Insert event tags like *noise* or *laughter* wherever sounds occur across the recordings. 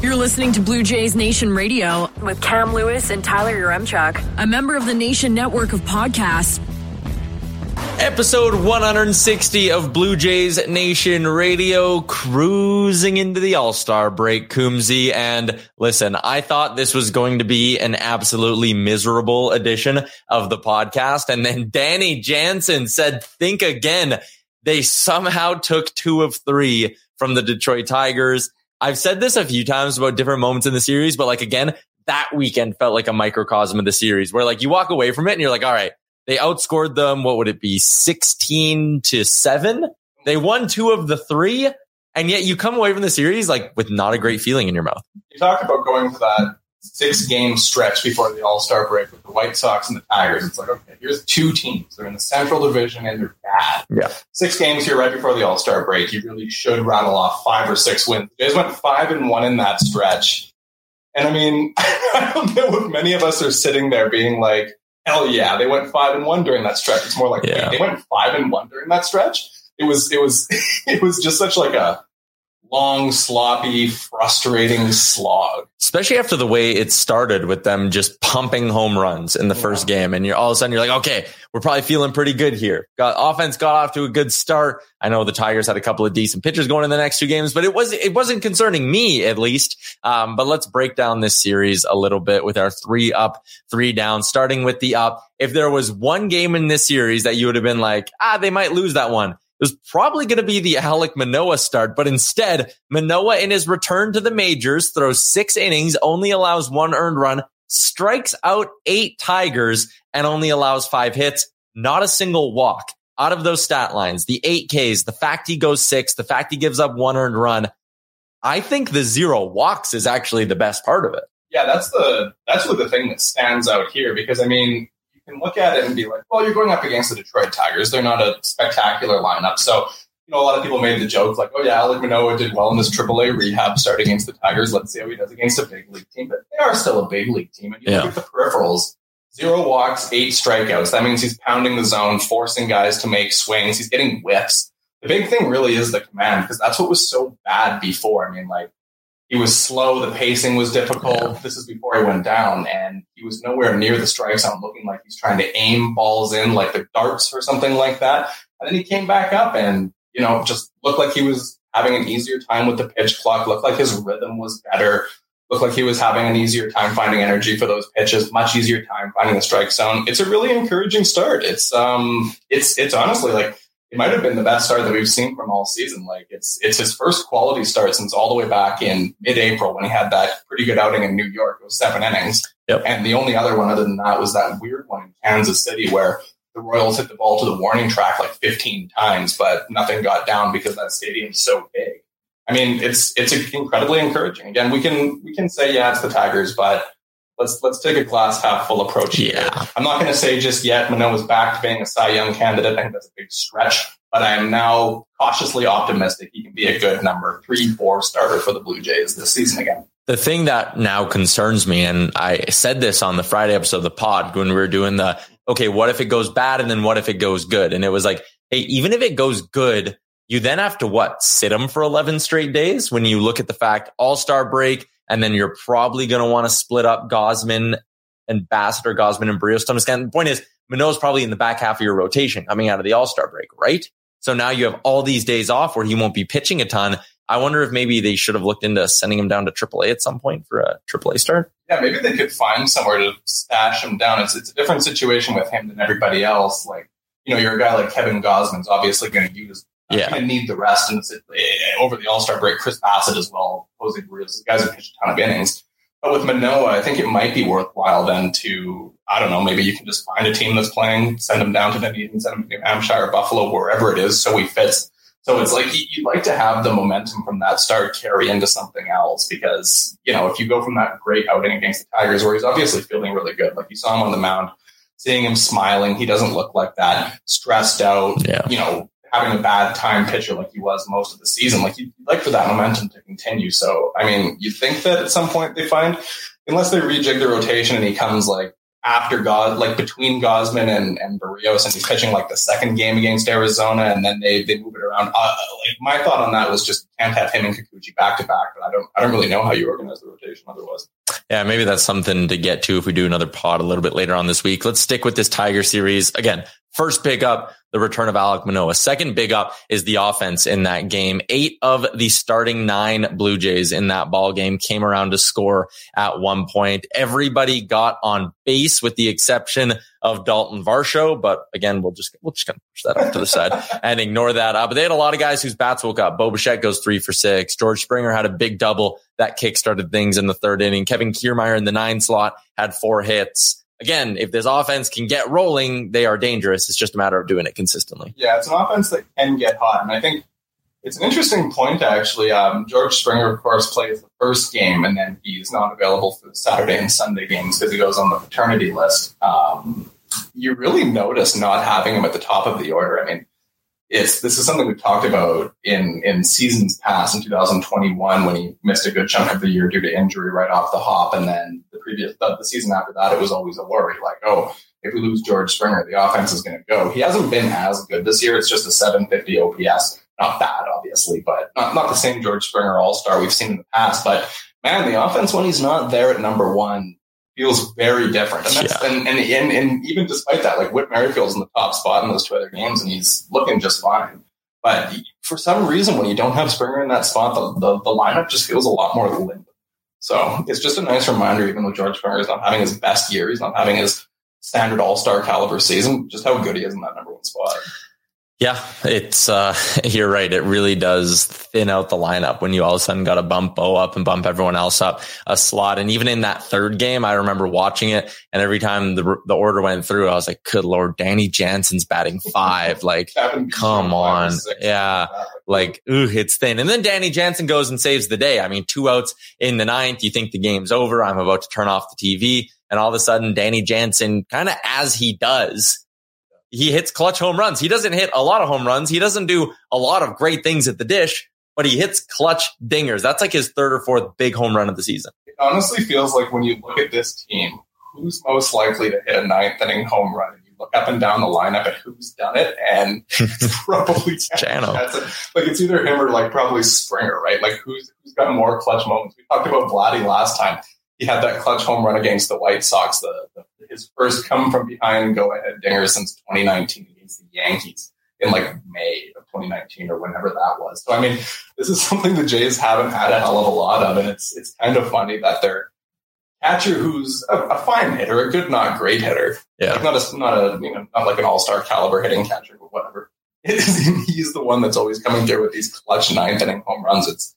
You're listening to Blue Jays Nation Radio with Cam Lewis and Tyler Yaremchuk, a member of the Nation Network of Podcasts. Episode 160 of Blue Jays Nation Radio, cruising into the All Star break, Coombsy. And listen, I thought this was going to be an absolutely miserable edition of the podcast. And then Danny Jansen said, think again. They somehow took two of three from the Detroit Tigers. I've said this a few times about different moments in the series, but like again, that weekend felt like a microcosm of the series where like you walk away from it and you're like, all right, they outscored them. What would it be? 16 to seven. They won two of the three. And yet you come away from the series like with not a great feeling in your mouth. You talked about going for that six game stretch before the All Star break with the White Sox and the Tigers. It's like, okay, here's two teams. They're in the Central Division and they're bad. Yeah. Six games here right before the All Star break. You really should rattle off five or six wins. You guys went five and one in that stretch. And I mean, *laughs* I don't know if many of us are sitting there being like, hell yeah, they went five and one during that stretch. It's more like Yeah. they went five and one during that stretch. It was it was *laughs* it was just such like a long, sloppy, frustrating slog. especially after the way it started with them just pumping home runs in the first game. And you're all of a sudden you're like, okay, we're probably feeling pretty good here. Got offense got off to a good start. I know the Tigers had a couple of decent pitchers going in the next two games, but it was, it wasn't concerning me at least. Um, but let's break down this series a little bit with our three up, three down, starting with the up. If there was one game in this series that you would have been like, ah, they might lose that one. Was probably going to be the Alek Manoah start, but instead, Manoah in his return to the majors throws six innings, only allows one earned run, strikes out eight Tigers, and only allows five hits, not a single walk. Out of those stat lines, the eight Ks, the fact he goes six, the fact he gives up one earned run, I think the zero walks is actually the best part of it. Yeah, that's the that's really the thing that stands out here because I mean can look at it and be like, well, you're going up against the Detroit Tigers. They're not a spectacular lineup. So, you know, a lot of people made the joke like, oh yeah, Alek Manoah did well in this AAA rehab start against the Tigers. Let's see how he does against a big league team. But they are still a big league team. And you Yeah. look at the peripherals, zero walks, eight strikeouts. That means he's pounding the zone, forcing guys to make swings. He's getting whiffs. The big thing really is the command because that's what was so bad before. I mean, like he was slow. The pacing was difficult. Yeah. This is before he went down, and he was nowhere near the strike zone, looking like he's trying to aim balls in like the darts or something like that. And then he came back up, and you know, just looked like he was having an easier time with the pitch clock. Looked like his rhythm was better. Looked like he was having an easier time finding energy for those pitches. Much easier time finding the strike zone. It's a really encouraging start. It's um, it's it's honestly like it might have been the best start that we've seen from all season. Like it's it's his first quality start since all the way back in mid-April when he had that pretty good outing in New York. It was seven innings, Yep. and the only other one other than that was that weird one in Kansas City where the Royals hit the ball to the warning track like 15 times, but nothing got down because that stadium's so big. I mean, it's it's incredibly encouraging. Again, we can we can say yeah, it's the Tigers, but let's let's take a glass half full approach. here. Yeah. I'm not going to say just yet Manoah's back to being a Cy Young candidate. I think that's a big stretch, but I am now cautiously optimistic he can be a good number three, four starter for the Blue Jays this season again. The thing that now concerns me, and I said this on the Friday episode of the pod when we were doing the, okay, what if it goes bad and then what if it goes good? And it was like, hey, even if it goes good, you then have to what? Sit him for 11 straight days when you look at the fact all star break, and then you're probably going to want to split up Gausman and Gausman and Berrios. Thomas. The point is, Manoah's probably in the back half of your rotation coming out of the all star break, right? So now you have all these days off where he won't be pitching a ton. I wonder if maybe they should have looked into sending him down to AAA at some point for a AAA start. Yeah, maybe they could find somewhere to stash him down. It's, it's a different situation with him than everybody else. Like, you know, you're a guy like Kevin Gausman's obviously going to use, yeah, to need the rest. And eh, over the All Star break, Chris Bassitt as well, Jose Berrios, guys who pitched a ton of innings. But with Manoah, I think it might be worthwhile then to, I don't know, maybe you can just find a team that's playing, send him down to Dunedin, send him to New Hampshire, Buffalo, wherever it is, so he fits. So it's like you'd like to have the momentum from that start carry into something else because, you know, if you go from that great outing against the Tigers where he's obviously feeling really good, like you saw him on the mound, seeing him smiling, he doesn't look like that stressed out, yeah. you know, having a bad time pitcher like he was most of the season. Like you'd like for that momentum to continue. So, I mean, you think that at some point they find, unless they rejig the rotation and he comes like after God, like between Gausman and, and Berrios, and he's pitching like the second game against Arizona, and then they, they move it around. Uh, like my thought on that was just can't have him and Kikuchi back to back, but I don't I don't really know how you organize the rotation otherwise. Yeah, maybe that's something to get to if we do another pod a little bit later on this week. Let's stick with this Tiger series again. First pickup, the return of Alek Manoah. Second big up is the offense in that game. Eight of the starting nine Blue Jays in that ball game came around to score at one point. Everybody got on base with the exception of Dalton Varsho. But again, we'll just, we'll just kind of push that off to the side *laughs* and ignore that. Uh, but they had a lot of guys whose bats woke up. Bo Bichette goes three for six. George Springer had a big double that kickstarted things in the third inning. Kevin Kiermaier in the nine slot had four hits again, if this offense can get rolling, they are dangerous. It's just a matter of doing it consistently. Yeah, it's an offense that can get hot. And I think it's an interesting point, actually. Um, George Springer, of course, plays the first game, and then he's not available for the Saturday and Sunday games because he goes on the paternity list. Um, you really notice not having him at the top of the order. I mean, it's this is something we've talked about in in seasons past in 2021 when he missed a good chunk of the year due to injury right off the hop, and then the previous the, the season after that it was always a worry like oh if we lose George Springer the offense is going to go. He hasn't been as good this year. It's just a 750 OPS, not bad obviously, but not not the same George Springer All Star we've seen in the past. But man, the offense when he's not there at number one feels very different. And that's yeah. and, and, and and even despite that, like Whit Merrifield's in the top spot in those two other games, and he's looking just fine. But for some reason, when you don't have Springer in that spot, the, the, the lineup just feels a lot more limp. So it's just a nice reminder, even though George Springer is not having his best year, he's not having his standard All Star caliber season, just how good he is in that number one spot. Yeah, it's uh *laughs* you're right. It really does thin out the lineup when you all of a sudden got to bump Bo up and bump everyone else up a slot. And even in that third game, I remember watching it, and every time the the order went through, I was like, "Good lord, Danny Jansen's batting five. Like, *laughs* come on, yeah, like, ooh, it's thin." And then Danny Jansen goes and saves the day. I mean, two outs in the ninth. You think the game's over? I'm about to turn off the TV, and all of a sudden, Danny Jansen, kind of as he does he hits clutch home runs. He doesn't hit a lot of home runs. He doesn't do a lot of great things at the dish, but he hits clutch dingers. That's like his third or fourth big home run of the season. It honestly feels like when you look at this team, who's most likely to hit a ninth inning home run? And you look up and down the lineup at who's done it, and *laughs* it's probably Chano. Like it's either him or like probably Springer, right? Like who's who's got more clutch moments? We talked about Vladdy last time. He had that clutch home run against the White Sox, the his first come from behind go ahead dinger since 2019 against the Yankees in like May of 2019 or whenever that was. So I mean, this is something the Jays haven't had a hell of a lot of, and it's it's kind of funny that their catcher, who's a, a fine hitter, a good not great hitter, yeah, like not a not a you know not like an all star caliber hitting catcher, but whatever. *laughs* He's the one that's always coming through with these clutch ninth inning home runs. It's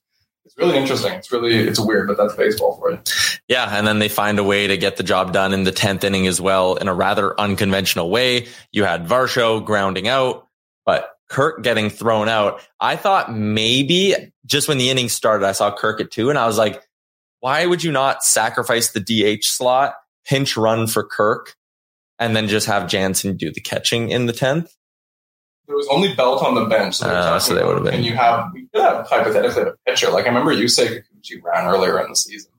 it's really interesting. It's really it's weird, but that's baseball for you. Yeah, and then they find a way to get the job done in the tenth inning as well in a rather unconventional way. You had Varsho grounding out, but Kirk getting thrown out. I thought maybe just when the inning started, I saw Kirk at two, and I was like, why would you not sacrifice the DH slot, pinch run for Kirk, and then just have Jansen do the catching in the tenth? There was only Belt on the bench. So, uh, so they would have been. And you have, we could have hypothetically a pitcher. Like I remember you say Kikuchi ran earlier in the season.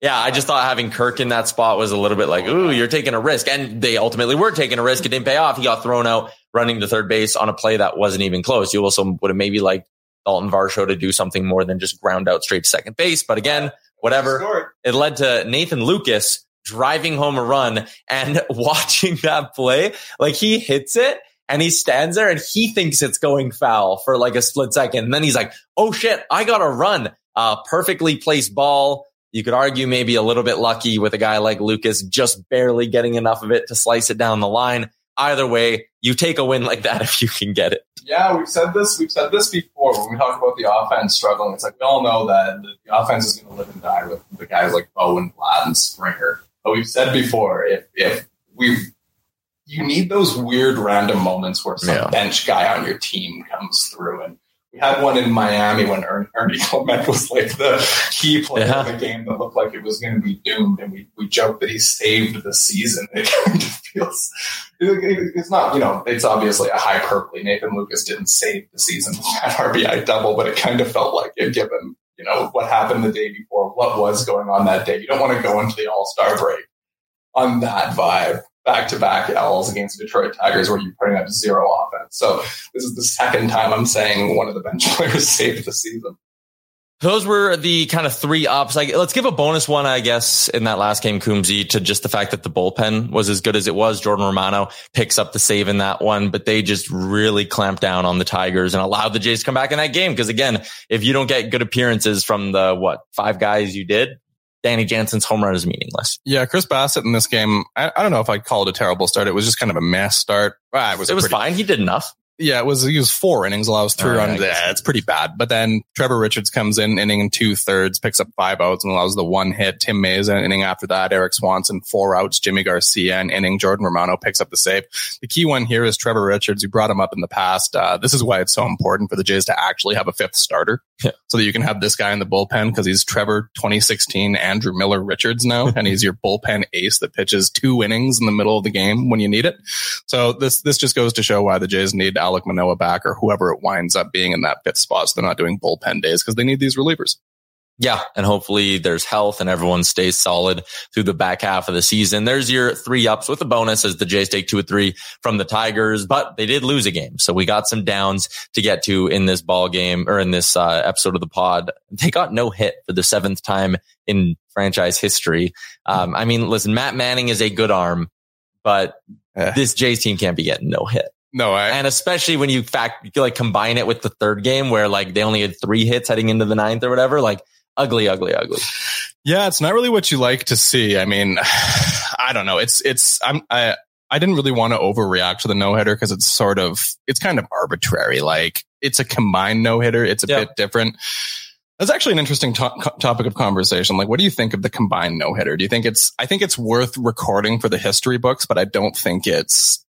Yeah, I just thought having Kirk in that spot was a little bit like, ooh, you're taking a risk. And they ultimately were taking a risk. It didn't pay off. He got thrown out running to third base on a play that wasn't even close. You also would have maybe liked Dalton Varsho to do something more than just ground out straight to second base. But again, whatever. It led to Nathan Lukes driving home a run and *laughs* watching that play. Like he hits it and he stands there and he thinks it's going foul for like a split second. And then he's like, oh shit, I got to run. Uh, perfectly placed ball. You could argue maybe a little bit lucky with a guy like Lukes just barely getting enough of it to slice it down the line. Either way, you take a win like that *laughs* if you can get it. Yeah, we've said this. We've said this before when we talk about the offense struggling. It's like we all know that the offense is going to live and die with the guys like Bowen, Vlad, and Springer. But we've said before, if if we you need those weird random moments where some Yeah. bench guy on your team comes through and we had one in Miami when Ern- Ernie Clement *laughs* was like the key player Yeah. in the game that looked like it was going to be doomed, and we, we joked that he saved the season. *laughs* It kind of feels it- it- it's not, you know, it's obviously a hyperbole. Nathan Lukes didn't save the season *laughs* with that RBI double, but it kind of felt like it, given you know what happened the day before, what was going on that day. You don't want to go into the All Star break on that vibe. Back to back L's against Detroit Tigers, where you're putting up zero offense. So this is the second time I'm saying one of the bench *laughs* players saved the season. Those were the kind of three ups. Like, let's give a bonus one, I guess, in that last game, Coombsy, to just the fact that the bullpen was as good as it was. Jordan Romano picks up the save in that one, but they just really clamped down on the Tigers and allowed the Jays to come back in that game. Because again, if you don't get good appearances from the what five guys you did, Danny Jansen's home run is meaningless. Yeah, Chris Bassitt in this game, I, I don't know if I'd call it a terrible start. It was just kind of a mess start. Ah, it was, It was pretty- fine. He did enough. Yeah, it was he was four innings, allows three runs. I guess. Yeah, it's pretty bad. But then Trevor Richards comes in inning and two thirds, picks up five outs and allows the one hit. Tim Mayza an inning after that. Erik Swanson four outs. Jimmy Garcia an inning. Jordan Romano picks up the save. The key one here is Trevor Richards. You brought him up in the past. Uh, this is why it's so important for the Jays to actually have a fifth starter, Yeah. *laughs* so that you can have this guy in the bullpen because he's Trevor 2016 Andrew Miller Richards now, and he's your bullpen ace that pitches two innings in the middle of the game when you need it. So this this just goes to show why the Jays need Alek Manoah back or whoever it winds up being in that fifth spot. So they're not doing bullpen days because they need these relievers. Yeah. And hopefully there's health and everyone stays solid through the back half of the season. There's your three ups with a bonus as the Jays take two or three from the Tigers, but they did lose a game. So we got some downs to get to in this ball game or in this uh, episode of the pod. They got no hit for the seventh time in franchise history. Um, I mean, listen, Matt Manning is a good arm, but Eh. this Jays team can't be getting no hit. No, I, And especially when you fact, you like combine it with the third game where like they only had three hits heading into the ninth or whatever, like ugly, ugly, ugly. Yeah, it's not really what you like to see. I mean, *sighs* I don't know. It's it's I'm I I didn't really want to overreact to the no hitter because it's sort of it's kind of arbitrary. Like it's a combined no hitter. It's a bit different. That's actually an interesting to- topic of conversation. Like, what do you think of the combined no hitter? Do you think it's? I think it's worth recording for the history books, but I don't think it's.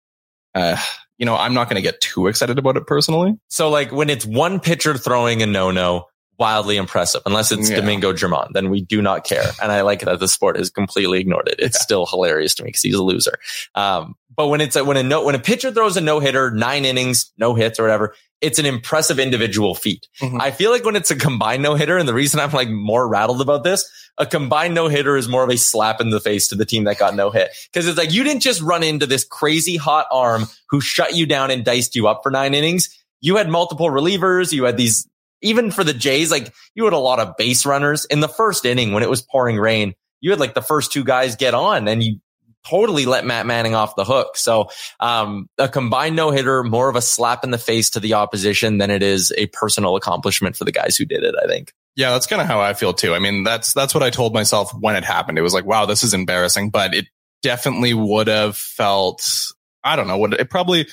Uh, you know, I'm not going to get too excited about it personally. So like when it's one pitcher throwing a no no, wildly impressive. Unless it's Yeah. Domingo Germán, then we do not care. And I like that the sport has completely ignored it. It's still hilarious to me because he's a loser. Um, but when it's a, when a no when a pitcher throws a no hitter, nine innings, no hits or whatever, it's an impressive individual feat. Mhm. I feel like when it's a combined no hitter, and the reason I'm like more rattled about this, a combined no hitter is more of a slap in the face to the team that got no hit. Cause it's like you didn't just run into this crazy hot arm who shut you down and diced you up for nine innings. You had multiple relievers. You had these, even for the Jays, like you had a lot of base runners in the first inning when it was pouring rain. You had like the first two guys get on and you totally let Matt Manning off the hook. So, um, a combined no hitter, more of a slap in the face to the opposition than it is a personal accomplishment for the guys who did it, I think. Yeah, that's kind of how I feel too. I mean, that's that's what I told myself when it happened. It was like, wow, this is embarrassing, but it definitely would have felt I don't know, what it probably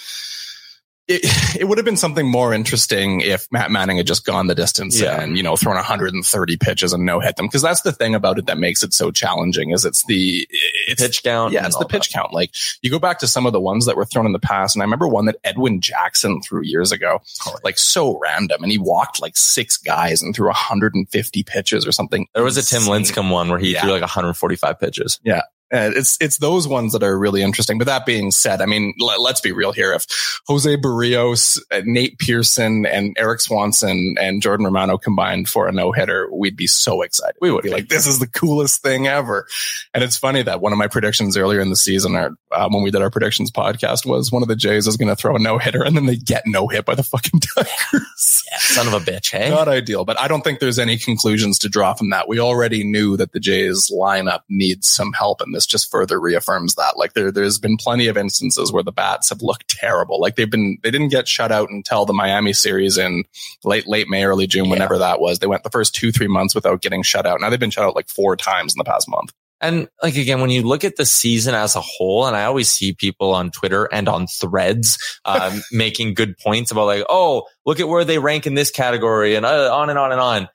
it, *laughs* it would have been something more interesting if Matt Manning had just gone the distance Yeah. and, you know, thrown 130 pitches and no hit them. Cause that's the thing about it that makes it so challenging is it's the, it's Pitch count. yeah, it's the pitch count. Like you go back to some of the ones that were thrown in the past, and I remember one that Edwin Jackson threw years ago, oh, like so random, and he walked like six guys and threw 150 pitches or something. There was a Tim. Lincecum one where he Yeah. threw like 145 pitches. Uh, it's it's those ones that are really interesting. But that being said, I mean, let, us be real here. If Jose Berrios, uh, Nate Pearson, and Erik Swanson and Jordan Romano combined for a no hitter, we'd be so excited. We would be like, this is the coolest thing ever. And it's funny that one of my predictions earlier in the season, or um, when we did our predictions podcast, was one of the Jays is going to throw a no hitter, and then they get no hit by the fucking *laughs* Tigers. Son of a bitch, hey? Not ideal, but I don't think there's any conclusions to draw from that. We already knew that the Jays lineup needs some help in this just further reaffirms that. Like there, there's been plenty of instances where the bats have looked terrible. Like they've been, they didn't get shut out until the Miami series in late, late May, early June, whenever that was. They went the first two, three months without getting shut out. Now they've been shut out like four times in the past month. And like again, when you look at the season as a whole, and I always see people on Twitter and on threads um, *laughs* making good points about like, oh, look at where they rank in this category, and uh, on and on and on.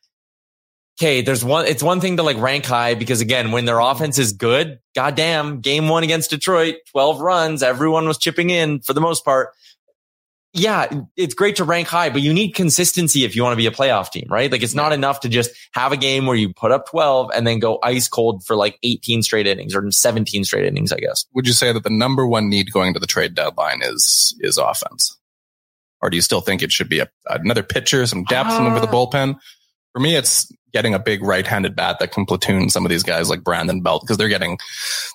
Okay, there's one. It's one thing to like rank high because again, when their offense is good, goddamn, game one against Detroit, twelve runs, everyone was chipping in for the most part yeah, it's great to rank high, but you need consistency if you want to be a playoff team, right? Like it's not enough to just have a game where you put up 12 and then go ice cold for like 18 straight innings or 17 straight innings, I guess. Would you say that the number one need going to the trade deadline is, is offense? Or do you still think it should be a, another pitcher, some depth uh, over the bullpen? For me, it's getting a big right-handed bat that can platoon some of these guys like Brandon Belt because they're getting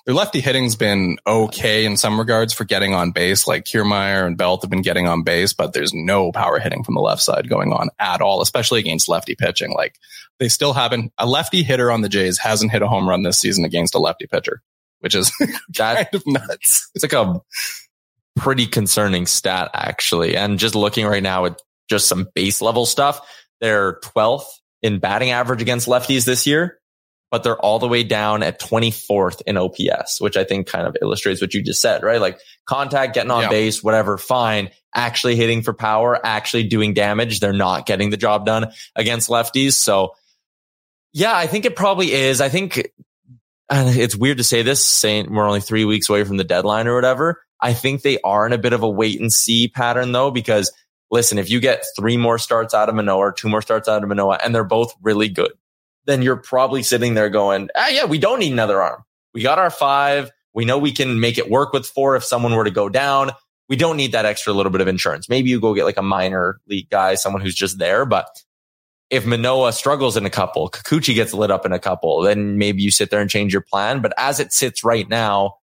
their lefty hitting's been okay in some regards for getting on base. Like Kiermaier and Belt have been getting on base, but there's no power hitting from the left side going on at all, especially against lefty pitching. Like they still haven't a lefty hitter on the Jays hasn't hit a home run this season against a lefty pitcher, which is *laughs* kind of nuts. It's like a pretty concerning stat actually. And just looking right now at just some base level stuff, they're 12th in batting average against lefties this year, but they're all the way down at 24th in OPS, which I think kind of illustrates what you just said, right? Like contact, getting on yeah. base, whatever, fine. Actually hitting for power, actually doing damage. They're not getting the job done against lefties. So yeah, I think it probably is. I think it's weird to say this, saying we're only three weeks away from the deadline or whatever. I think they are in a bit of a wait and see pattern though, because listen, if you get three more starts out of Manoah or two more starts out of Manoah and they're both really good, then you're probably sitting there going, ah, yeah, we don't need another arm. We got our five. We know we can make it work with four if someone were to go down. We don't need that extra little bit of insurance. Maybe you go get like a minor league guy, someone who's just there. But if Manoah struggles in a couple, Kikuchi gets lit up in a couple, then maybe you sit there and change your plan. But as it sits right now,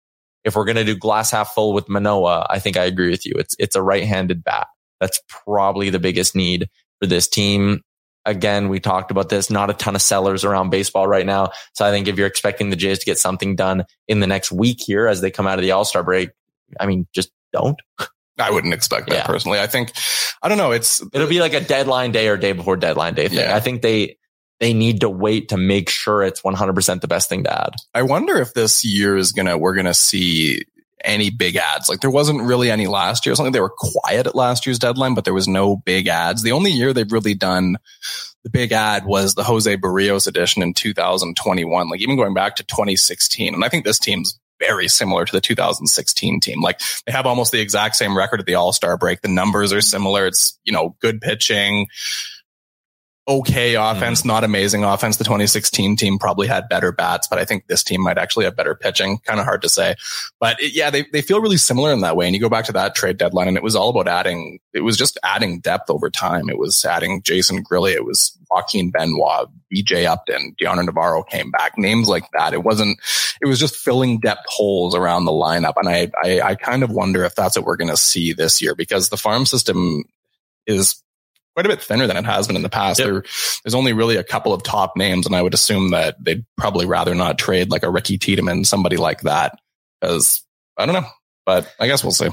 if we're going to do glass half full with Manoah, I think I agree with you. It's, it's a right-handed bat. That's probably the biggest need for this team. Again, we talked about this, not a ton of sellers around baseball right now. So I think if you're expecting the Jays to get something done in the next week here as they come out of the All Star break, I mean, just don't. I wouldn't expect that yeah. personally. I think, I don't know. It's, it'll be like a deadline day or day before deadline day thing. Yeah. I think they, they need to wait to make sure it's 100% the best thing to add. I wonder if this year is going to, we're going to see any big ads. Like there wasn't really any last year. Something they were quiet at last year's deadline, but there was no big ads. The only year they've really done the big ad was the Jose Berrios edition in 2021. Like even going back to 2016. And I think this team's very similar to the 2016 team. Like they have almost the exact same record at the All Star break. The numbers are similar. It's, you know, good pitching, okay offense, mm. not amazing offense. The 2016 team probably had better bats, but I think this team might actually have better pitching. Kind of hard to say, but it, yeah, they, they feel really similar in that way. And you go back to that trade deadline and it was all about adding, it was just adding depth over time. It was adding Jason Grilli. It was Joaquin Benoit, BJ Upton, Dioner Navarro came back, names like that. It wasn't, it was just filling depth holes around the lineup. And I, I, I kind of wonder if that's what we're going to see this year because the farm system is quite a bit thinner than it has been in the past. Yep. There, there's only really a couple of top names, and I would assume that they'd probably rather not trade like a Ricky Tiedemann, somebody like that, because I don't know, but I guess we'll see.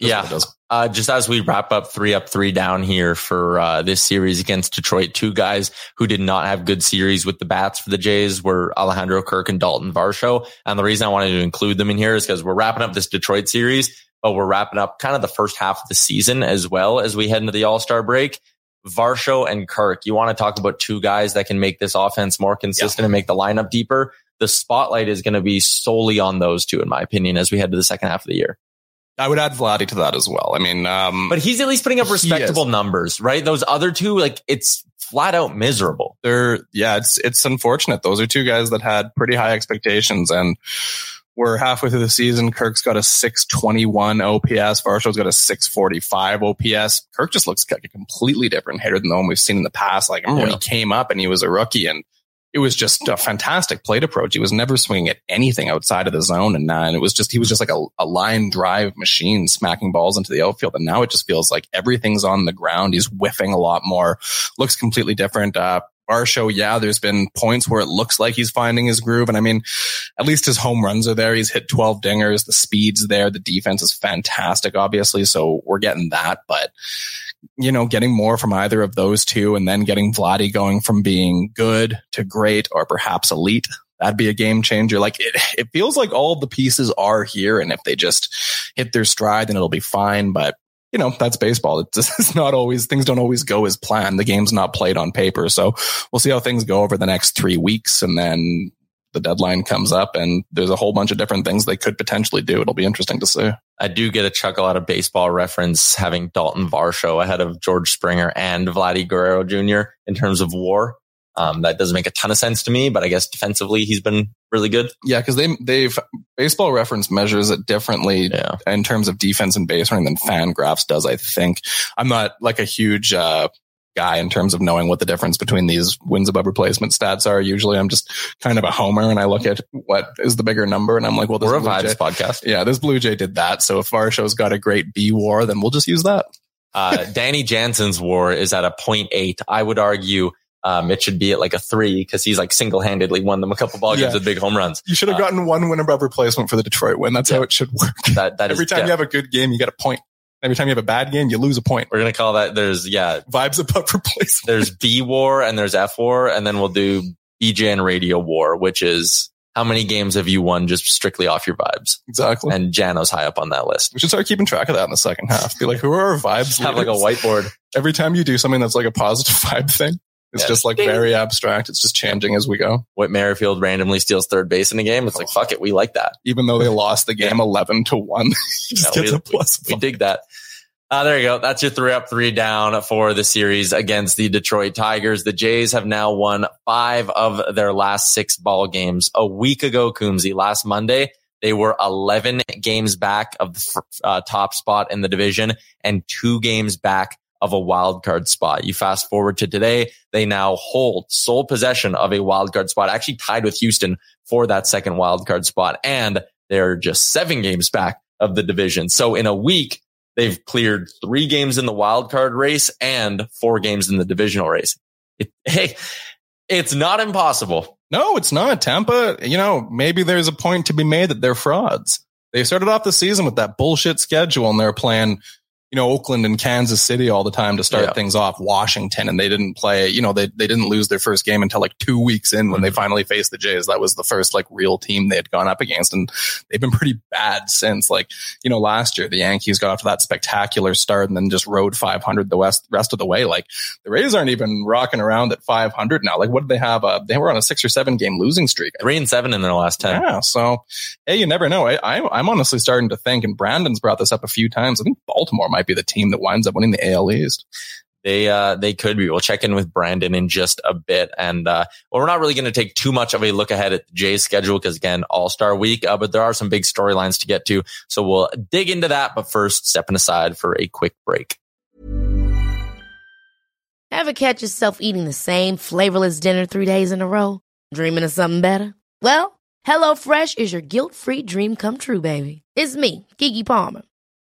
Just yeah. Uh, just as we wrap up three up, three down here for uh, this series against Detroit, two guys who did not have good series with the bats for the Jays were Alejandro Kirk and Dalton Varsho. And the reason I wanted to include them in here is because we're wrapping up this Detroit series but we're wrapping up kind of the first half of the season as well as we head into the All Star break. Varsho and Kirk, you want to talk about two guys that can make this offense more consistent yeah. and make the lineup deeper. The spotlight is going to be solely on those two, in my opinion, as we head to the second half of the year. I would add Vladdy to that as well. I mean, um, but he's at least putting up respectable numbers, right? Those other two, like it's flat out miserable. They're, yeah, it's, it's unfortunate. Those are two guys that had pretty high expectations and we're halfway through the season. Kirk's got a 621 OPS. Varsho's got a 645 OPS. Kirk just looks like a completely different hitter than the one we've seen in the past. Like I remember yeah. when he came up and he was a rookie and it was just a fantastic plate approach. He was never swinging at anything outside of the zone. And, uh, and it was just, he was just like a, a, line drive machine smacking balls into the outfield. And now it just feels like everything's on the ground. He's whiffing a lot more, looks completely different. Uh, Varsho, yeah, there's been points where it looks like he's finding his groove. And I mean, at least his home runs are there. He's hit 12 dingers. The speed's there. The defense is fantastic, obviously. So we're getting that. But, you know, getting more from either of those two and then getting Vladdy going from being good to great or perhaps elite. That'd be a game changer. Like it, it feels like all the pieces are here. And if they just hit their stride, then it'll be fine. But you know, that's baseball. *laughs* It's, not always, things don't always go as planned. The game's not played on paper. So we'll see how things go over the next three weeks. And then the deadline comes up and there's a whole bunch of different things they could potentially do. It'll be interesting to see. I do get a chuckle out of baseball reference having Dalton Varsho ahead of George Springer and Vladdy Guerrero Jr. in terms of war. Um, that doesn't make a ton of sense to me, but I guess defensively he's been really good. Yeah, because they they've baseball reference measures it differently Yeah. in terms of defense and base running than fan graphs does. I think I'm not like a huge uh, guy in terms of knowing what the difference between these wins above replacement stats are. Usually, I'm just kind of a homer and I look at what is the bigger number, and I'm like, well, this We're a Blue Jay- podcast. Yeah, this Blue Jay did that. So if Varsho's got a great B war, then we'll just use that. Uh, *laughs* Danny Jansen's war is at a 0.8. I would argue um, it should be at like a three because he's like single handedly won them a couple ball games Yeah. with big home runs. You should have Uh, gotten one win above replacement for the Detroit win. That's how it should work. That that is Every time yeah. you have a good game, you get a point. Every time you have a bad game, you lose a point. We're gonna call that. There's yeah. Vibes above *laughs* replacement. There's B war and there's F war, and then we'll do BJN Radio war, which is how many games have you won just strictly off your vibes? Exactly. And Jano's high up on that list. We should start keeping track of that in the second half. Be like, who are our vibes? *laughs* Have like a whiteboard. Every time you do something that's like a positive *laughs* vibe thing, it's Yeah. just like Ding. very abstract. It's just changing as we go. Whit Merrifield randomly steals third base in a game. It's like fuck it, we like that. Even though they lost the game 11 to 1, *laughs* just Yeah, gets we- a plus. We five. dig that. Uh, there you go. That's your three up, three down for the series against the Detroit Tigers. The Jays have now won five of their last six ball games. A week ago, Coombsy, last Monday, they were 11 games back of the uh, top spot in the division and two games back of a wild card spot. You fast forward to today, they now hold sole possession of a wild card spot, actually tied with Houston for that second wild card spot. And they're just seven games back of the division. So in a week, they've cleared three games in the wild card race and four games in the divisional race. It, *laughs* hey, it's not impossible. No, it's not. Tampa, you know, maybe there's a point to be made that they're frauds. They started off the season with that bullshit schedule and they're playing, you know, Oakland and Kansas City all the time to start Yeah. things off, Washington, and they didn't play, you know, they, they didn't lose their first game until like two weeks in when they finally faced the Jays. That was the first like real team they had gone up against. And they've been pretty bad since like, you know, last year the Yankees got off to that spectacular start and then just rode 500 the west, rest of the way. Like the Rays aren't even rocking around at 500 now. Like what did they have? Uh, they were on a six or seven game losing streak. Three and seven in their last 10. Yeah. So, hey, you never know. I, I'm, I'm honestly starting to think, and Brandon's brought this up a few times. I think Baltimore might be the team that winds up winning the AL East. They, uh, they could be. We'll check in with Brandon in just a bit. And, uh, well, we're not really going to take too much of a look ahead at the Jays schedule because again, all star week, uh, but there are some big storylines to get to. So we'll dig into that. But first, stepping aside for a quick break. Ever catch yourself eating the same flavorless dinner three days in a row? Dreaming of something better? Well, HelloFresh is your guilt-free dream come true, baby. It's me, Keke Palmer.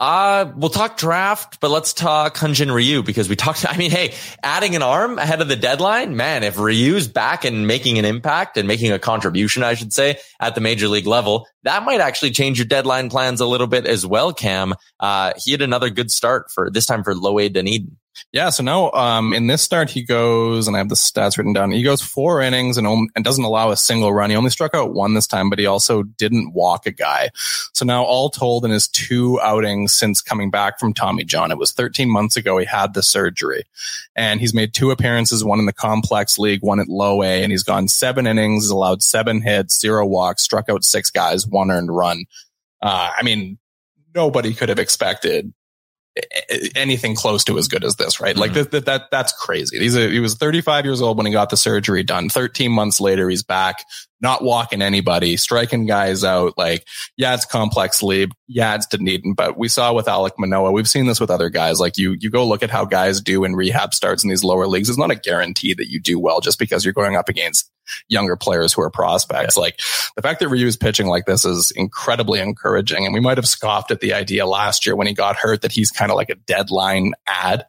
Uh, we'll talk draft, but let's talk Hyunjin Ryu because we talked, *laughs* I mean, hey, adding an arm ahead of the deadline, man, if Ryu's back and making an impact and making a contribution, I should say, at the major league level, that might actually change your deadline plans a little bit as well, Cam. Uh, he had another good start for this time for Low A Dunedin. Yeah. So now, um, in this start, he goes, and I have the stats written down. He goes four innings and, and doesn't allow a single run. He only struck out one this time, but he also didn't walk a guy. So now all told in his two outings since coming back from Tommy John, it was 13 months ago. He had the surgery and he's made two appearances, one in the complex league, one at low A, and he's gone seven innings, allowed seven hits, zero walks, struck out six guys, one earned run. Uh, I mean, nobody could have expected anything close to as good as this, right? Mm-hmm. Like that, that, that, that's crazy. He's a, he was 35 years old when he got the surgery done. 13 months later, he's back, not walking anybody, striking guys out. Like, yeah, it's complex league. Yeah, it's Dunedin, but we saw with Alek Manoah. We've seen this with other guys. Like you, you go look at how guys do in rehab starts in these lower leagues. It's not a guarantee that you do well just because you're going up against younger players who are prospects. Yeah. Like the fact that Ryu is pitching like this is incredibly encouraging. And we might have scoffed at the idea last year when he got hurt that he's kind of like a deadline ad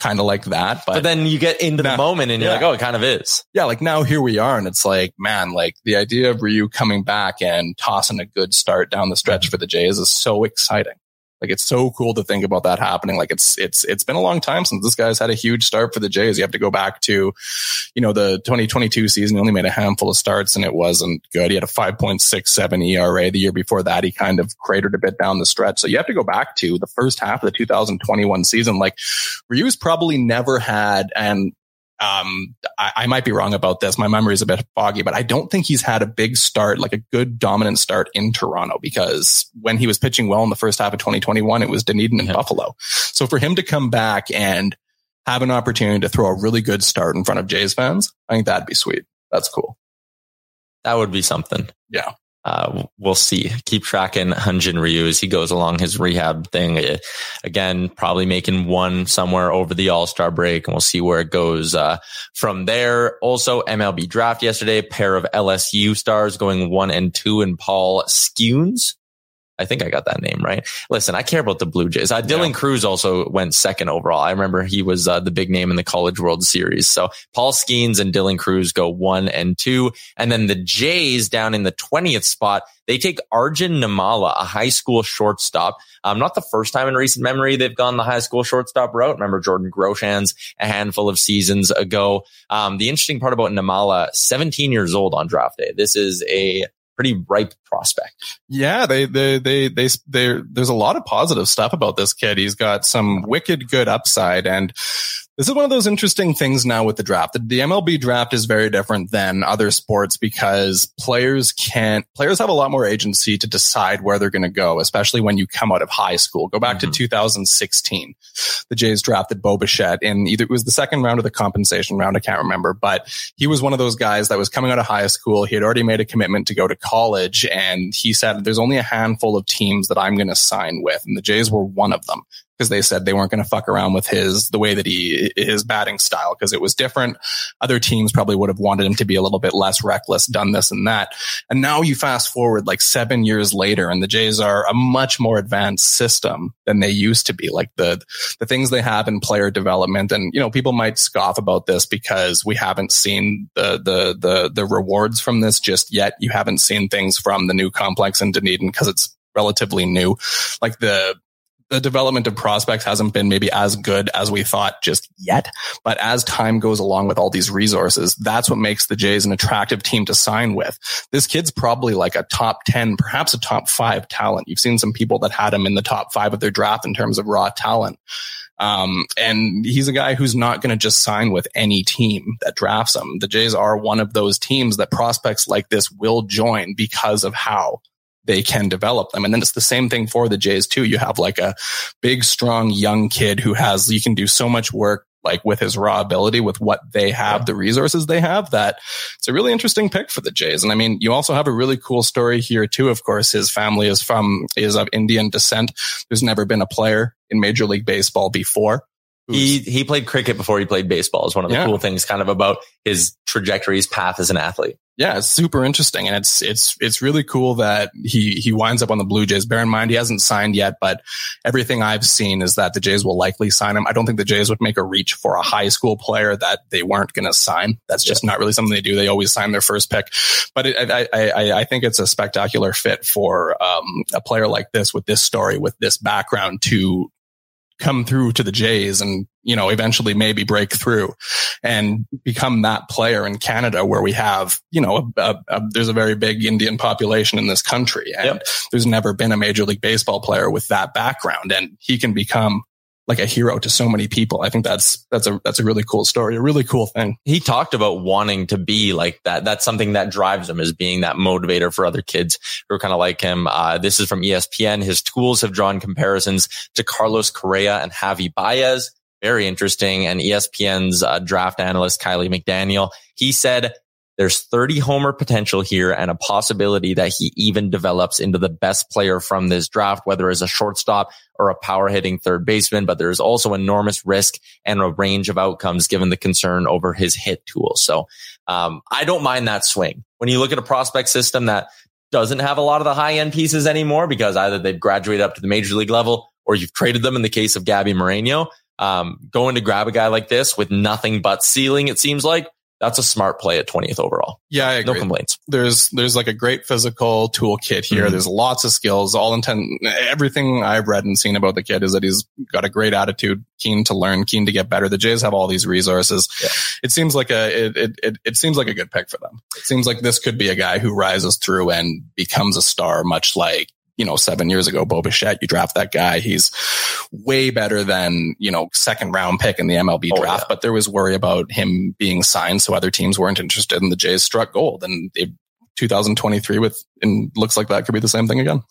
kind of like that. But, but, then you get into now, the moment and you're yeah. like, oh, it kind of is. Yeah. Like now here we are. And it's like, man, like the idea of Ryu coming back and tossing a good start down the stretch mm-hmm. for the Jays is so exciting. Like it's so cool to think about that happening. Like it's, it's, it's been a long time since this guy's had a huge start for the Jays. You have to go back to, you know, the 2022 season. He only made a handful of starts and it wasn't good. He had a 5.67 ERA. The year before that, he kind of cratered a bit down the stretch. So you have to go back to the first half of the 2021 season. Like Ryu's probably never had, and um, I, I, might be wrong about this. My memory is a bit foggy, but I don't think he's had a big start, like a good dominant start in Toronto because when he was pitching well in the first half of 2021, it was Dunedin and yeah. Buffalo. So for him to come back and have an opportunity to throw a really good start in front of Jays fans, I think that'd be sweet. That's cool. That would be something. Yeah uh, we'll see. Keep tracking Hyunjin Ryu as he goes along his rehab thing. Uh, again, probably making one somewhere over the All Star break, and we'll see where it goes uh, from there. Also, MLB draft yesterday, pair of LSU stars going one and two, and Paul Skenes I think I got that name right. Listen, I care about the Blue Jays. Uh, Dylan yeah. Crews also went second overall. I remember he was uh, the big name in the College World Series. So Paul Skenes and Dylan Crews go one and two. And then the Jays down in the 20th spot, they take Arjun Nimmala, a high school shortstop. Um, not the first time in recent memory they've gone the high school shortstop route. Remember Jordan Groshans a handful of seasons ago. Um, the interesting part about Nimmala, 17 years old on draft day. This is a pretty ripe prospect. Yeah, they, they, they, they, they, there's a lot of positive stuff about this kid. He's got some wicked good upside and this is one of those interesting things now with the draft. The, MLB draft is very different than other sports because players can't, players have a lot more agency to decide where they're going to go, especially when you come out of high school. Go back mm-hmm. to 2016. The Jays drafted Bo Bichette in either it was the second round or the compensation round. I can't remember, but he was one of those guys that was coming out of high school. He had already made a commitment to go to college and he said, there's only a handful of teams that I'm going to sign with. And the Jays were one of them because they said they weren't going to fuck around with his the way that he his batting style because it was different. Other teams probably would have wanted him to be a little bit less reckless, done this and that. And now you fast forward like seven years later, and the Jays are a much more advanced system than they used to be. Like the the things they have in player development, and you know people might scoff about this because we haven't seen the the the the rewards from this just yet. You haven't seen things from the new complex in Dunedin because it's relatively new. Like the the development of prospects hasn't been maybe as good as we thought just yet. But as time goes along with all these resources, that's what makes the Jays an attractive team to sign with. This kid's probably like a top 10, perhaps a top five talent. You've seen some people that had him in the top five of their draft in terms of raw talent. Um, and he's a guy who's not going to just sign with any team that drafts him. The Jays are one of those teams that prospects like this will join because of how they can develop them. And then it's the same thing for the Jays too. You have like a big, strong young kid who has, you can do so much work like with his raw ability with what they have, the resources they have that it's a really interesting pick for the Jays. And I mean, you also have a really cool story here too. Of course, his family is from, is of Indian descent. There's never been a player in Major League Baseball before He he played cricket before he played baseball. Is one of the Yeah. cool things, kind of about his trajectory, his path as an athlete. Yeah, it's super interesting, and it's it's it's really cool that he he winds up on the Blue Jays. Bear in mind he hasn't signed yet, but everything I've seen is that the Jays will likely sign him. I don't think the Jays would make a reach for a high school player that they weren't going to sign. That's just not really something they do. They always sign their first pick, but it, I, I I I think it's a spectacular fit for um, a player like this with this story with this background to come through to the Jays and, you know, eventually maybe break through and become that player in Canada where we have, you know, a, a, a- there's a very big Indian population in this country and Yep. there's never been a major league baseball player with that background and he can become like a hero to so many people. I think that's, that's a, that's a really cool story, a really cool thing. he talked about wanting to be like that. That's something that drives him is being that motivator for other kids who are kind of like him. Uh, this is from ESPN. His tools have drawn comparisons to Carlos Correa and Javi Baez. Very interesting. And ESPN's uh, draft analyst, Kiley McDaniel, he said, there's 30 homer potential here and a possibility that he even develops into the best player from this draft, whether as a shortstop or a power hitting third baseman. But there's also enormous risk and a range of outcomes given the concern over his hit tool. So, um, I don't mind that swing. When you look at a prospect system that doesn't have a lot of the high end pieces anymore because either they've graduated up to the major league level or you've traded them in the case of Gabby Moreno, um, going to grab a guy like this with nothing but ceiling, it seems like that's a smart play at 20th overall. Yeah, I No complaints. there's there's like a great physical toolkit here. Mhm. There's lots of skills. All intent, everything I've read and seen about the kid is that he's got a great attitude, keen to learn, keen to get better. The Jays have all these resources. Yeah. It seems like a it, it it it seems like a good pick for them. It seems like this could be a guy who rises through and becomes a star, much like. You know, seven years ago, Bo Bichette, you draft that guy. He's way better than, you know, second round pick in the MLB Oh, draft, yeah. but there was worry about him being signed. So other teams weren't interested and the Jays struck gold and they 2023 with, and looks like that could be the same thing again.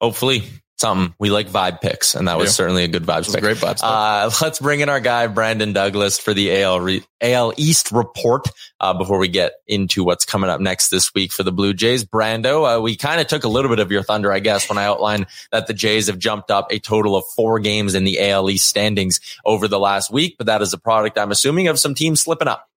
Hopefully something. We like vibe picks and that was Yeah. certainly a good vibes a pick. great vibes. Uh, let's bring in our guy, Brandon Douglas for the AL, re- AL East report, uh, before we get into what's coming up next this week for the Blue Jays. Brando, uh, we kind of took a little bit of your thunder, I guess, when I outlined that the Jays have jumped up a total of four games in the AL East standings over the last week, but that is a product, I'm assuming, of some teams slipping up.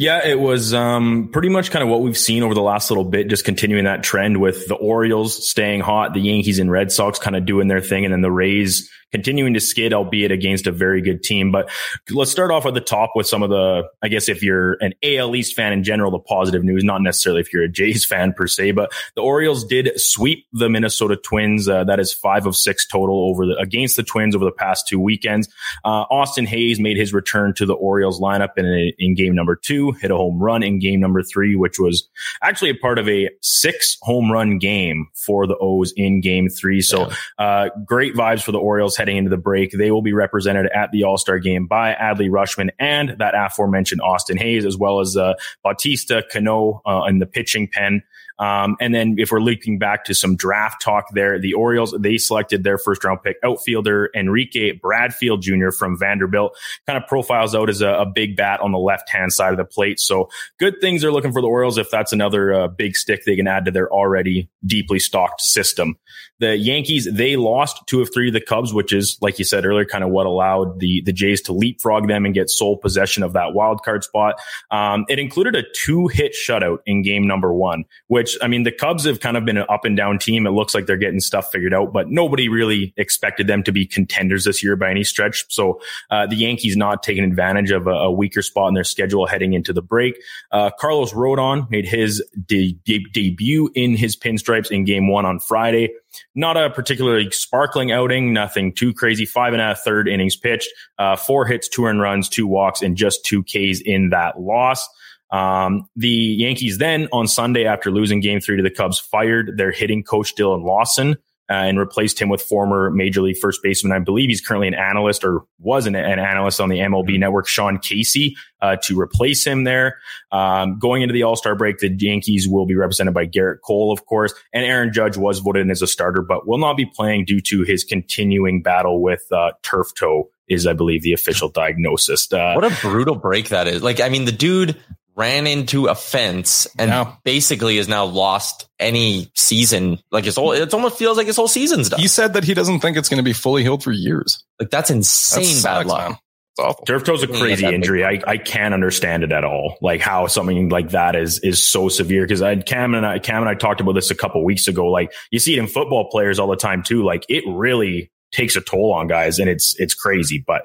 Yeah, it was um, pretty much kind of what we've seen over the last little bit, just continuing that trend with the Orioles staying hot, the Yankees and Red Sox kind of doing their thing, and then the Rays continuing to skid, albeit against a very good team. But let's start off at the top with some of the, I guess, if you're an AL East fan in general, the positive news, not necessarily if you're a Jays *laughs* fan per se, but the Orioles did sweep the Minnesota Twins. Uh, that is five of six total over the against the Twins over the past two weekends. Uh, Austin Hays made his return to the Orioles lineup in, in game number two, hit a home run in game number three, which was actually a part of a six home run game for the O's in game three. So, uh, great vibes for the Orioles heading into the break. They will be represented at the All Star game by Adley Rutschman and that aforementioned Austin Hays, as well as uh, Bautista Cano uh, in the pitching pen. Um, and then if we're looking back to some draft talk there, the Orioles, they selected their first round pick outfielder Enrique Bradfield Jr. from Vanderbilt, kind of profiles out as a, a big bat on the left hand side of the plate. So good things are looking for the Orioles if that's another uh, big stick they can add to their already deeply stocked system. The Yankees, they lost two of three to the Cubs, which is, like you said earlier, kind of what allowed the, the Jays to leapfrog them and get sole possession of that wild card spot. Um, it included a two hit shutout in game number one, which, I mean, the Cubs have kind of been an up and down team. It looks like they're getting stuff figured out, but nobody really expected them to be contenders this year by any stretch. So, uh, the Yankees not taking advantage of a, a weaker spot in their schedule heading into the break. Uh, Carlos Rodon made his de- de- debut in his pinstripes in game one on Friday. Not a particularly sparkling outing, nothing too crazy. Five and a third innings pitched, uh, four hits, two earned runs, two walks, and just two Ks in that loss. Um, the Yankees then on Sunday after losing game three to the Cubs fired their hitting coach Dillon Lawson. Uh, and replaced him with former major league first baseman. I believe he's currently an analyst or was an, an analyst on the MLB network, Sean Casey, uh, to replace him there. Um, going into the All Star break, the Yankees will be represented by Gerrit Cole, of course, and Aaron Judge was voted in as a starter, but will not be playing due to his continuing battle with uh, turf toe. Is I believe the official diagnosis. Uh, What a brutal break that is. Like, I mean, the dude ran into a fence and Yeah. basically has now lost any season. Like his whole, it almost feels like his whole season's done. He said that he doesn't think it's going to be fully healed for years. like that's insane That bad luck. man. It's awful. Turf toe's a crazy that injury. I, I can't understand it at all. Like how something like that is is so severe. Because I Cam and I Cam and I talked about this a couple weeks ago. Like you see it in football players all the time too. Like it really takes a toll on guys and it's it's crazy. But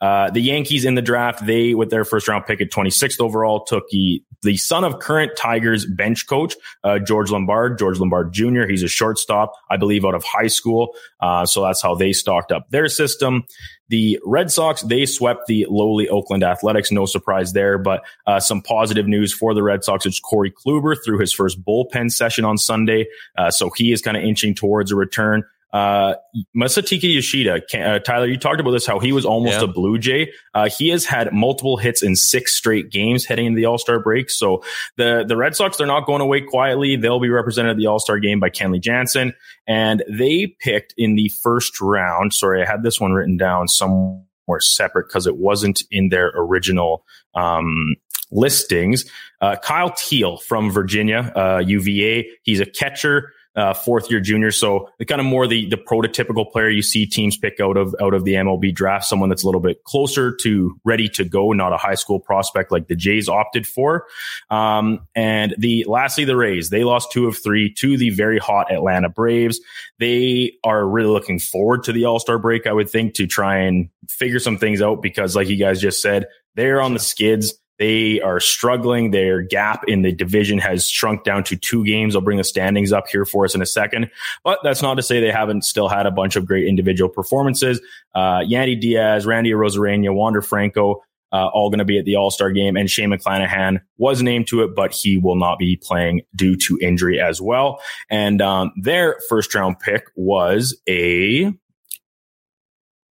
uh the Yankees in the draft, they with their first round pick at 26th overall took the the son of current Tigers bench coach, uh, George Lombard, George Lombard Jr. He's a shortstop, I believe, out of high school. Uh, so that's how they stocked up their system. The Red Sox, they swept the lowly Oakland Athletics. No surprise there, but uh, some positive news for the Red Sox. It's Corey Kluber through his first bullpen session on Sunday. Uh, so he is kind of inching towards a return. Uh, Masataka Yoshida, uh, Tyler, you talked about this, how he was almost Yeah. a Blue Jay. Uh, he has had multiple hits in six straight games heading into the All Star break. So the, the Red Sox, they're not going away quietly. They'll be represented at the All Star game by Kenley Jansen. And they picked in the first round. Sorry, I had this one written down somewhere separate because it wasn't in their original, um, listings. Uh, Kyle Teel from Virginia, uh, UVA. He's a catcher uh, fourth year junior. So kind of more the, the prototypical player you see teams pick out of, out of the MLB draft, someone that's a little bit closer to ready to go, not a high school prospect like the Jays opted for. Um, and the lastly, the Rays, they lost two of three to the very hot Atlanta Braves. They are really looking forward to the All Star break, I would think, to try and figure some things out because like you guys just said, they're on the skids. They are struggling. Their gap in the division has shrunk down to two games. I'll bring the standings up here for us in a second. But that's not to say they haven't still had a bunch of great individual performances. Uh, Yandy Diaz, Randy Arozarena, Wander Franco, uh, all going to be at the All Star game. And Shane McClanahan was named to it, but he will not be playing due to injury as well. And um, their first round pick was a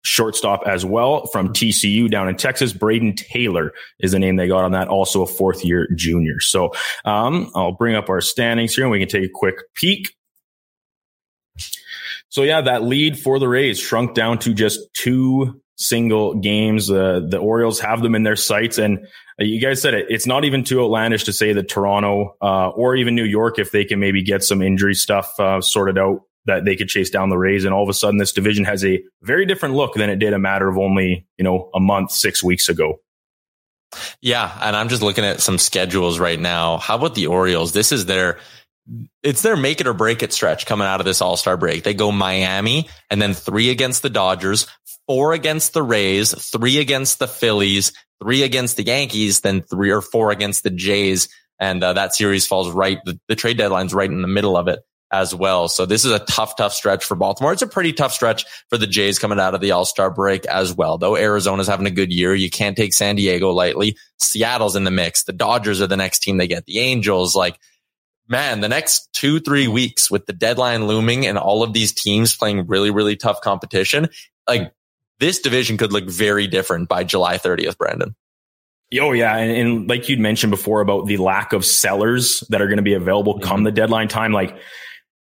shortstop as well from TCU down in Texas. Brayden Taylor is the name they got on that. Also a fourth year junior. So, um, I'll bring up our standings here and we can take a quick peek. So yeah, that lead for the Rays shrunk down to just two single games. Uh, the Orioles have them in their sights and uh, you guys said it. It's not even too outlandish to say that Toronto, uh, or even New York, if they can maybe get some injury stuff, uh, sorted out, that they could chase down the Rays. And all of a sudden, this division has a very different look than it did a matter of only, you know, a month, six weeks ago. Yeah, and I'm just looking at some schedules right now. How about the Orioles? This is their it's their make it or break it stretch coming out of this All-Star break. They go Miami and then 3 against the Dodgers, 4 against the Rays, 3 against the Phillies, 3 against the Yankees, then 3 or 4 against the Jays and uh, that series falls right the, the trade deadline's right in the middle of it as well. So this is a tough, tough stretch for Baltimore. It's a pretty tough stretch for the Jays coming out of the All-Star break as well. Though Arizona's having a good year. You can't take San Diego lightly. Seattle's in the mix. The Dodgers are the next team they get. The Angels, like, man, the next two, three weeks with the deadline looming and all of these teams playing really, really tough competition, like this division could look very different by July 30th, Brandon. Oh yeah, and, and like you'd mentioned before about the lack of sellers that are going to be available come mm-hmm. the deadline time, like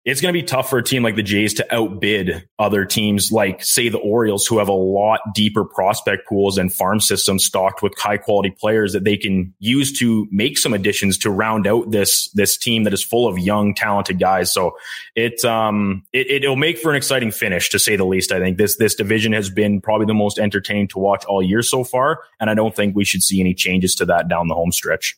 it's going to be tough for a team like the Jays to outbid other teams like say the Orioles who have a lot deeper prospect pools and farm systems stocked with high quality players that they can use to make some additions to round out this this team that is full of young talented guys. So it um it, it'll make for an exciting finish to say the least. I think this this division has been probably the most entertaining to watch all year so far, and I don't think we should see any changes to that down the home stretch.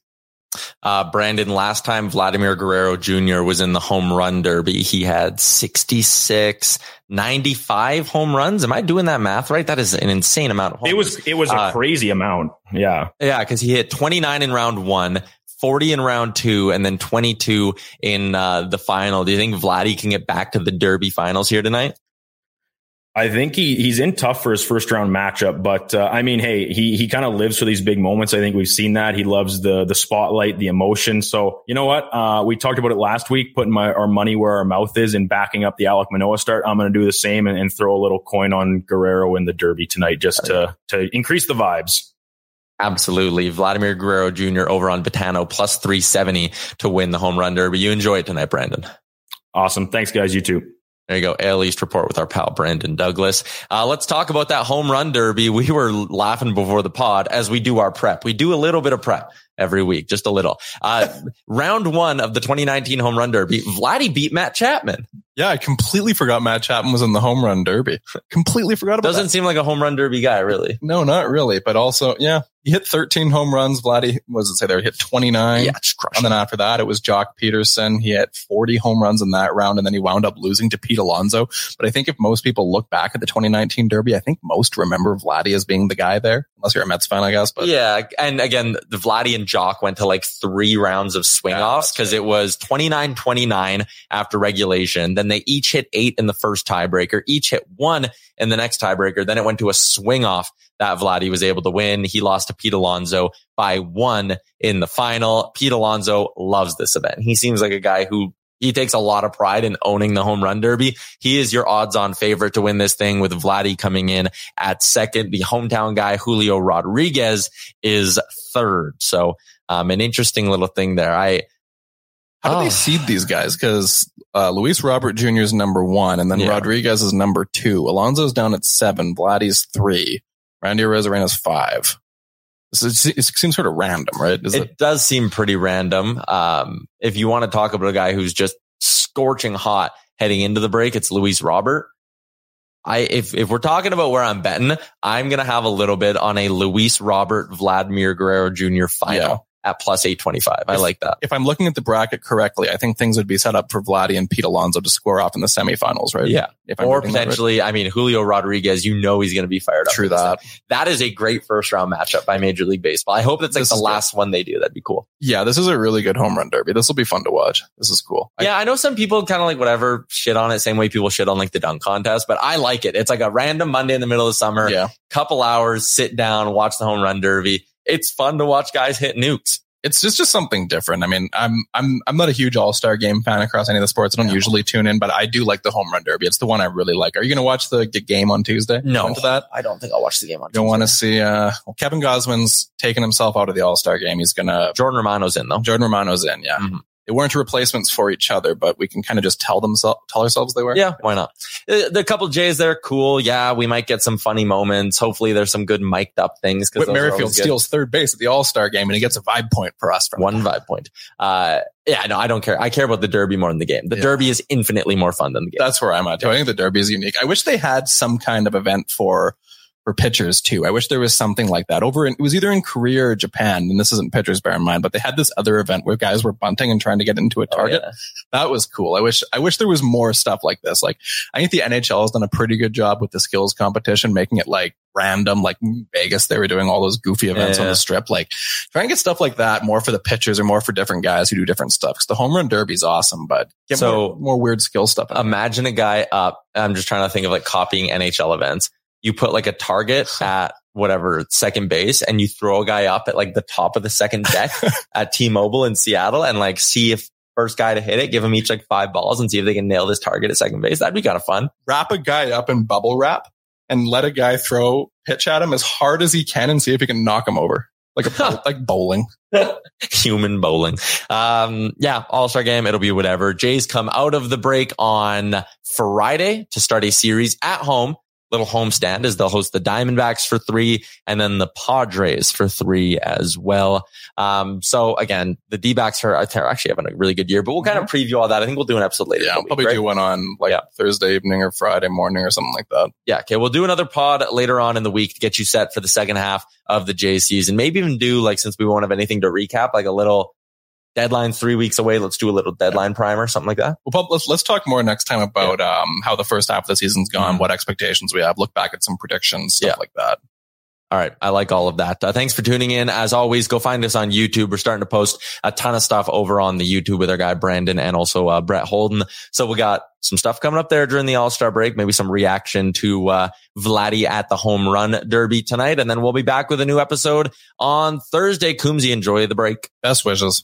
Uh, Brandon, last time Vladimir Guerrero Jr. was in the home run derby, he had 66, 95 home runs. Am I doing that math right? That is an insane amount of home It was it was a Uh, crazy amount. Yeah. Yeah, because he hit 29 in round one, 40 in round two, and then 22 in uh, the final. Do you think Vladdy can get back to the Derby finals here tonight? I think he he's in tough for his first round matchup, but uh, I mean, hey, he he kind of lives for these big moments. I think we've seen that he loves the the spotlight, the emotion. So you know what? Uh, we talked about it last week, putting my our money where our mouth is and backing up the Alek Manoah start. I'm going to do the same and, and throw a little coin on Guerrero in the Derby tonight, just to to increase the vibes. Absolutely. Vladimir Guerrero Jr. over on Betano plus 370 to win the home run derby. You enjoy it tonight, Brandon. Awesome. Thanks, guys. You too. There you go. AL East report with our pal Brandon Douglas. Uh, let's talk about that home run derby. We were laughing before the pod as we do our prep. We do a little bit of prep every week, just a little. Uh, *laughs* round one of the 2019 home run derby, Vladdy beat Matt Chapman. Yeah, I completely forgot Matt Chapman was in the home run derby. completely forgot about Doesn't that. seem like a home run derby guy, really. No, not really. But also, yeah, he hit 13 home runs. Vladdy, what does it say there? He hit 29. Yeah. And then after that, it was Joc Pederson. He had 40 home runs in that round, and then he wound up losing to Pete Alonso. But I think if most people look back at the 2019 Derby, I think most remember Vladdy as being the guy there, unless you're a Mets fan, I guess. But yeah, and again, the Vladdy and Joc went to like three rounds of swing offs because it was 29-29 after regulation. Then they each hit eight in the first tiebreaker, each hit one in the next tiebreaker. Then it went to a swing off that Vladdy was able to win. He lost to Pete Alonso by one in the final. Pete Alonso loves this event. He seems like a guy who he takes a lot of pride in owning the home run derby. He is your odds on favorite to win this thing with Vladdy coming in at second. The hometown guy, Julio Rodriguez is third. So, um, an interesting little thing there. I, how do Oh. they seed these guys? Because uh, Luis Robert Jr. is number one, and then Yeah. Rodriguez is number two. Alonso's down at seven. Vladdy's three. Randy Arozarena's five. So it, it seems sort of random, right? It it? does seem pretty random. Um, if you want to talk about a guy who's just scorching hot heading into the break, it's Luis Robert. I, if, if we're talking about where I'm betting, I'm going to have a little bit on a Luis Robert Vladimir Guerrero Jr. final. At plus 825. I If- like that. If I'm looking at the bracket correctly, I think things would be set up for Vladdy and Pete Alonso to square off in the semifinals, right? Yeah. If I'm Or that right. potentially, I mean, Julio Rodriguez, you know, he's going to be fired up. True that. thing. That is a great first round matchup by Major League Baseball. I hope that's like This the is good. last one they do. That'd be cool. Yeah, this is a really good home run derby. This will be fun to watch. This is cool. I- Yeah, I know some people kind of like whatever shit on it, same way people shit on like the dunk contest, but I like it. It's like a random Monday in the middle of the summer, yeah. couple hours, sit down, watch the home run derby. It's fun to watch guys hit nukes. it's just just something different. I mean, I'm I'm I'm not a huge All Star Game fan across any of the sports. I don't usually tune in, but I do like the home run derby. It's the one I really like. Are you going to watch the game on Tuesday? No, into that. I don't think I'll watch the game on. Tuesday. You don't want to see? Uh, well, Kevin Gausman's taking himself out of the All Star game. He's gonna. Jordan Romano's in though. Jordan Romano's in. Yeah, Mhm. They weren't replacements for each other, but we can kind of just tell them tell ourselves they were. Yeah, why not? Uh, The couple J's there, cool. Yeah, we might get some funny moments. Hopefully, there's some good mic'd up things. Whit Merrifield steals third base at the All Star game, and he gets a vibe point for us from one vibe point. Uh, yeah, no, I don't care. I care about the Derby more than the game. The Yeah. Derby is infinitely more fun than the game. That's where I'm at too. I think the Derby is unique. I wish they had some kind of event for for pitchers too. I wish there was something like that over in, it was either in Korea or Japan, and this isn't pitchers, bear in mind, but they had this other event where guys were bunting and trying to get into a Oh, target. yeah. That was cool. I wish I wish there was more stuff like this. Like I think the NHL has done a pretty good job with the skills competition, making it like random, like Vegas, they were doing all those goofy events on Yeah. the strip. Like try and get stuff like that more for the pitchers or more for different guys who do different stuff. Because the home run derby is awesome, but get So- more, more weird skill stuff. Imagine a guy up. I'm just trying to think of like copying NHL events. You put like a target *laughs* at whatever second base and you throw a guy up at like the top of the second deck *laughs* at T-Mobile in Seattle and like see if first guy to hit it, give them each like five balls and see if they can nail this target at second base. That'd be kind of fun. wrap a guy up in bubble wrap and let a guy throw pitch at him as hard as he can and see if he can knock him over. Like a *laughs* like bowling. Human bowling. Um, yeah, All Star game. It'll be whatever. Jays come out of the break on Friday to start a series at home. Little homestand as they'll host the Diamondbacks for three and then the Padres for three as well. Um, so again, the D backs are, are actually having a really good year, but we'll kind of preview all that. I think we'll do an episode later. Yeah, in I'll the week, probably right? do one on like Yeah. Thursday evening or Friday morning or something like that. Yeah. Okay. We'll do another pod later on in the week to get you set for the second half of the J season. Maybe even do like, since we won't have anything to recap, like a little deadline three weeks away. Let's do a little deadline primer, something like that. Well, Pub, let's let's talk more next time about um how the first half of the season's gone, Mhm. what expectations we have, look back at some predictions, stuff Yeah. like that. All right. I like all of that. Uh, thanks for tuning in. As always, go find us on YouTube. We're starting to post a ton of stuff over on the YouTube with our guy Brandon and also uh, Brett Holden. So we got some stuff coming up there during the All Star break, maybe some reaction to uh, Vladdy at the home run derby tonight. And then we'll be back with a new episode on Thursday. Coombsy, enjoy the break. Best wishes.